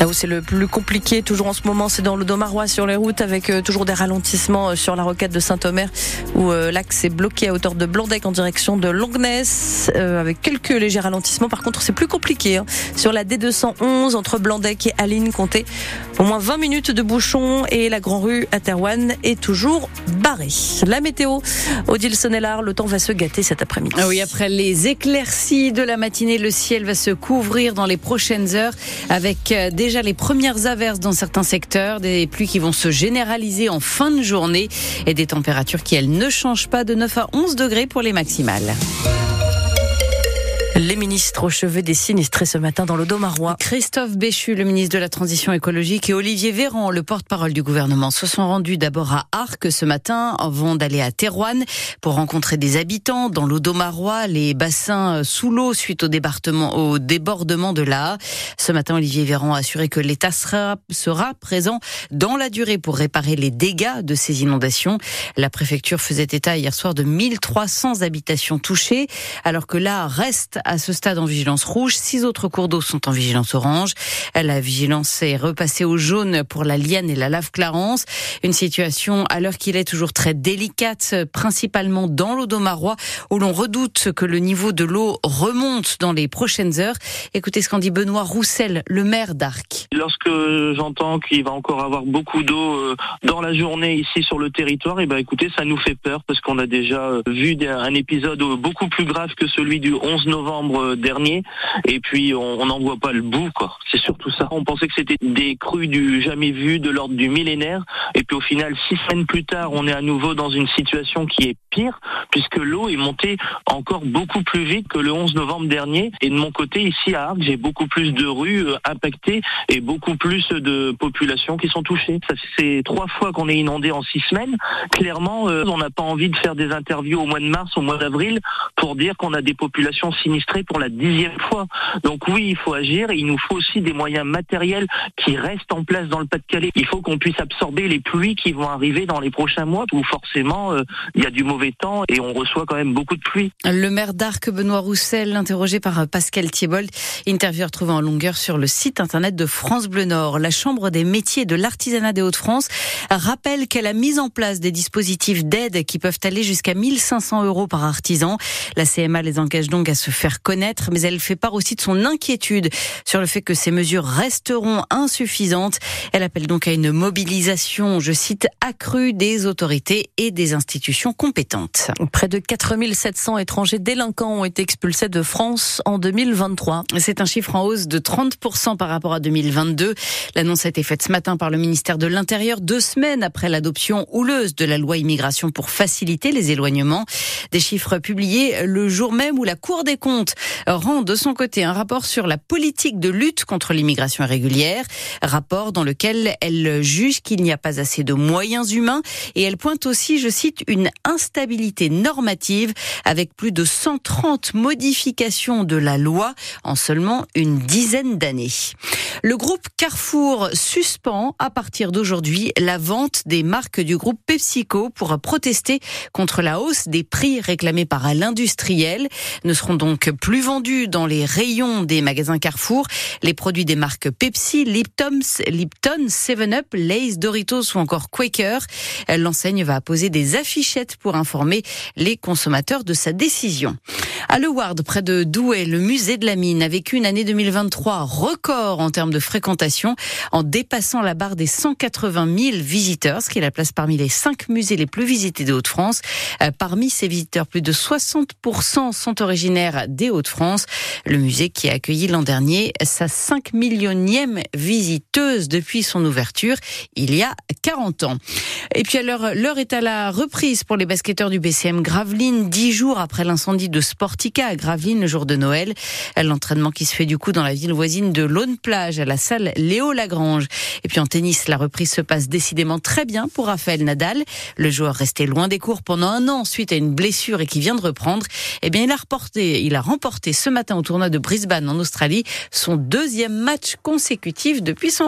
Là où c'est le plus compliqué, toujours en ce moment, c'est dans le Domarois sur les routes, avec euh, toujours des ralentissements euh, sur la roquette de Saint-Omer, où euh, l'axe est bloqué à hauteur de Blandec en direction de Longness, avec quelques légers ralentissements. Par contre, c'est plus compliqué. Hein. Sur la D211, entre Blandec et Aline, comptez au moins 20 minutes de bouchon et la Grand Rue à Terouane est toujours barrée. La météo, Odile Sonnellard, le temps va se gâter cet après-midi. Ah oui, après les éclaircies de la matinée, le ciel va se couvrir dans les prochaines heures avec des déjà les premières averses dans certains secteurs, des pluies qui vont se généraliser en fin de journée et des températures qui, elles, ne changent pas de 9 à 11 degrés pour les maximales. Les ministres au chevet des sinistrés ce matin dans le Domarois. Christophe Béchu, le ministre de la Transition écologique, et Olivier Véran, le porte-parole du gouvernement, se sont rendus d'abord à Arc ce matin, avant d'aller à Terouane pour rencontrer des habitants dans l'Audomarois, les bassins sous l'eau suite au, débordement de l'A. Ce matin, Olivier Véran a assuré que l'État sera, sera présent dans la durée pour réparer les dégâts de ces inondations. La préfecture faisait état hier soir de 1300 habitations touchées, alors que là reste à ce stade en vigilance rouge. Six autres cours d'eau sont en vigilance orange. La vigilance est repassée au jaune pour la Liane et la Lave Clarence. Une situation à l'heure qu'il est toujours très délicate, principalement dans l'eau d'Omarois, où l'on redoute que le niveau de l'eau remonte dans les prochaines heures. Écoutez ce qu'en dit Benoît Roussel, le maire d'Arc. Lorsque j'entends qu'il va encore avoir beaucoup d'eau euh, dans la journée ici sur le territoire, et eh ben écoutez, ça nous fait peur parce qu'on a déjà euh, vu un épisode beaucoup plus grave que celui du 11 novembre dernier. Et puis on n'en voit pas le bout, quoi. C'est surtout ça. On pensait que c'était des crues du jamais vu, de l'ordre du millénaire. Et puis au final, six semaines plus tard, on est à nouveau dans une situation qui est pire, puisque l'eau est montée encore beaucoup plus vite que le 11 novembre dernier. Et de mon côté, ici à Arc, j'ai beaucoup plus de rues euh, impactées et beaucoup plus de populations qui sont touchées. C'est trois fois qu'on est inondé en six semaines. Clairement, euh, on n'a pas envie de faire des interviews au mois de mars, au mois d'avril, pour dire qu'on a des populations sinistrées pour la dixième fois. Donc oui, il faut agir. il nous faut aussi des moyens matériels qui restent en place dans le Pas-de-Calais. Il faut qu'on puisse absorber les pluies qui vont arriver dans les prochains mois où forcément euh, il y a du mauvais Le maire d'Arc, Benoît Roussel, interrogé par Pascal Thiebold, interview retrouvée en longueur sur le site internet de France Bleu Nord. La Chambre des métiers de l'artisanat des Hauts-de-France rappelle qu'elle a mis en place des dispositifs d'aide qui peuvent aller jusqu'à 1500 euros par artisan. La CMA les engage donc à se faire connaître, mais elle fait part aussi de son inquiétude sur le fait que ces mesures resteront insuffisantes. Elle appelle donc à une mobilisation, je cite, accrue des autorités et des institutions compétentes. Près de 4700 étrangers délinquants ont été expulsés de France en 2023. C'est un chiffre en hausse de 30% par rapport à 2022. L'annonce a été faite ce matin par le ministère de l'Intérieur, deux semaines après l'adoption houleuse de la loi immigration pour faciliter les éloignements. Des chiffres publiés le jour même où la Cour des comptes rend de son côté un rapport sur la politique de lutte contre l'immigration irrégulière, rapport dans lequel elle juge qu'il n'y a pas assez de moyens humains et elle pointe aussi, je cite, une instabilité normative avec plus de 130 modifications de la loi en seulement une dizaine d'années. Le groupe Carrefour suspend à partir d'aujourd'hui la vente des marques du groupe PepsiCo pour protester contre la hausse des prix réclamés par l'industriel. Ne seront donc plus vendus dans les rayons des magasins Carrefour. Les produits des marques Pepsi, Lipton, Lipton 7-Up, Lay's, Doritos ou encore Quaker. L'enseigne va poser des affichettes pour informer les consommateurs de sa décision. À Le Ward, près de Douai, le musée de la mine a vécu une année 2023 record en termes de fréquentation en dépassant la barre des 180 000 visiteurs, ce qui la place parmi les cinq musées les plus visités de Haute-France. Euh, parmi ces visiteurs, plus de 60% sont originaires des Hauts-de-France. Le musée qui a accueilli l'an dernier sa 5 millionième visiteuse depuis son ouverture il y a 40 ans. Et puis alors, l'heure est à la reprise pour les basketteurs du BCM Gravelines, dix jours après l'incendie de Sportica à Gravelines le jour de Noël. L'entraînement qui se fait du coup dans la ville voisine de Laune-Plage à la salle Léo Lagrange. Et puis en tennis, la reprise se passe décidément très bien pour Raphaël Nadal. Le joueur resté loin des cours pendant un an suite à une blessure et qui vient de reprendre. Eh il a il a remporté ce matin au tournoi de Brisbane en Australie son deuxième match consécutif depuis son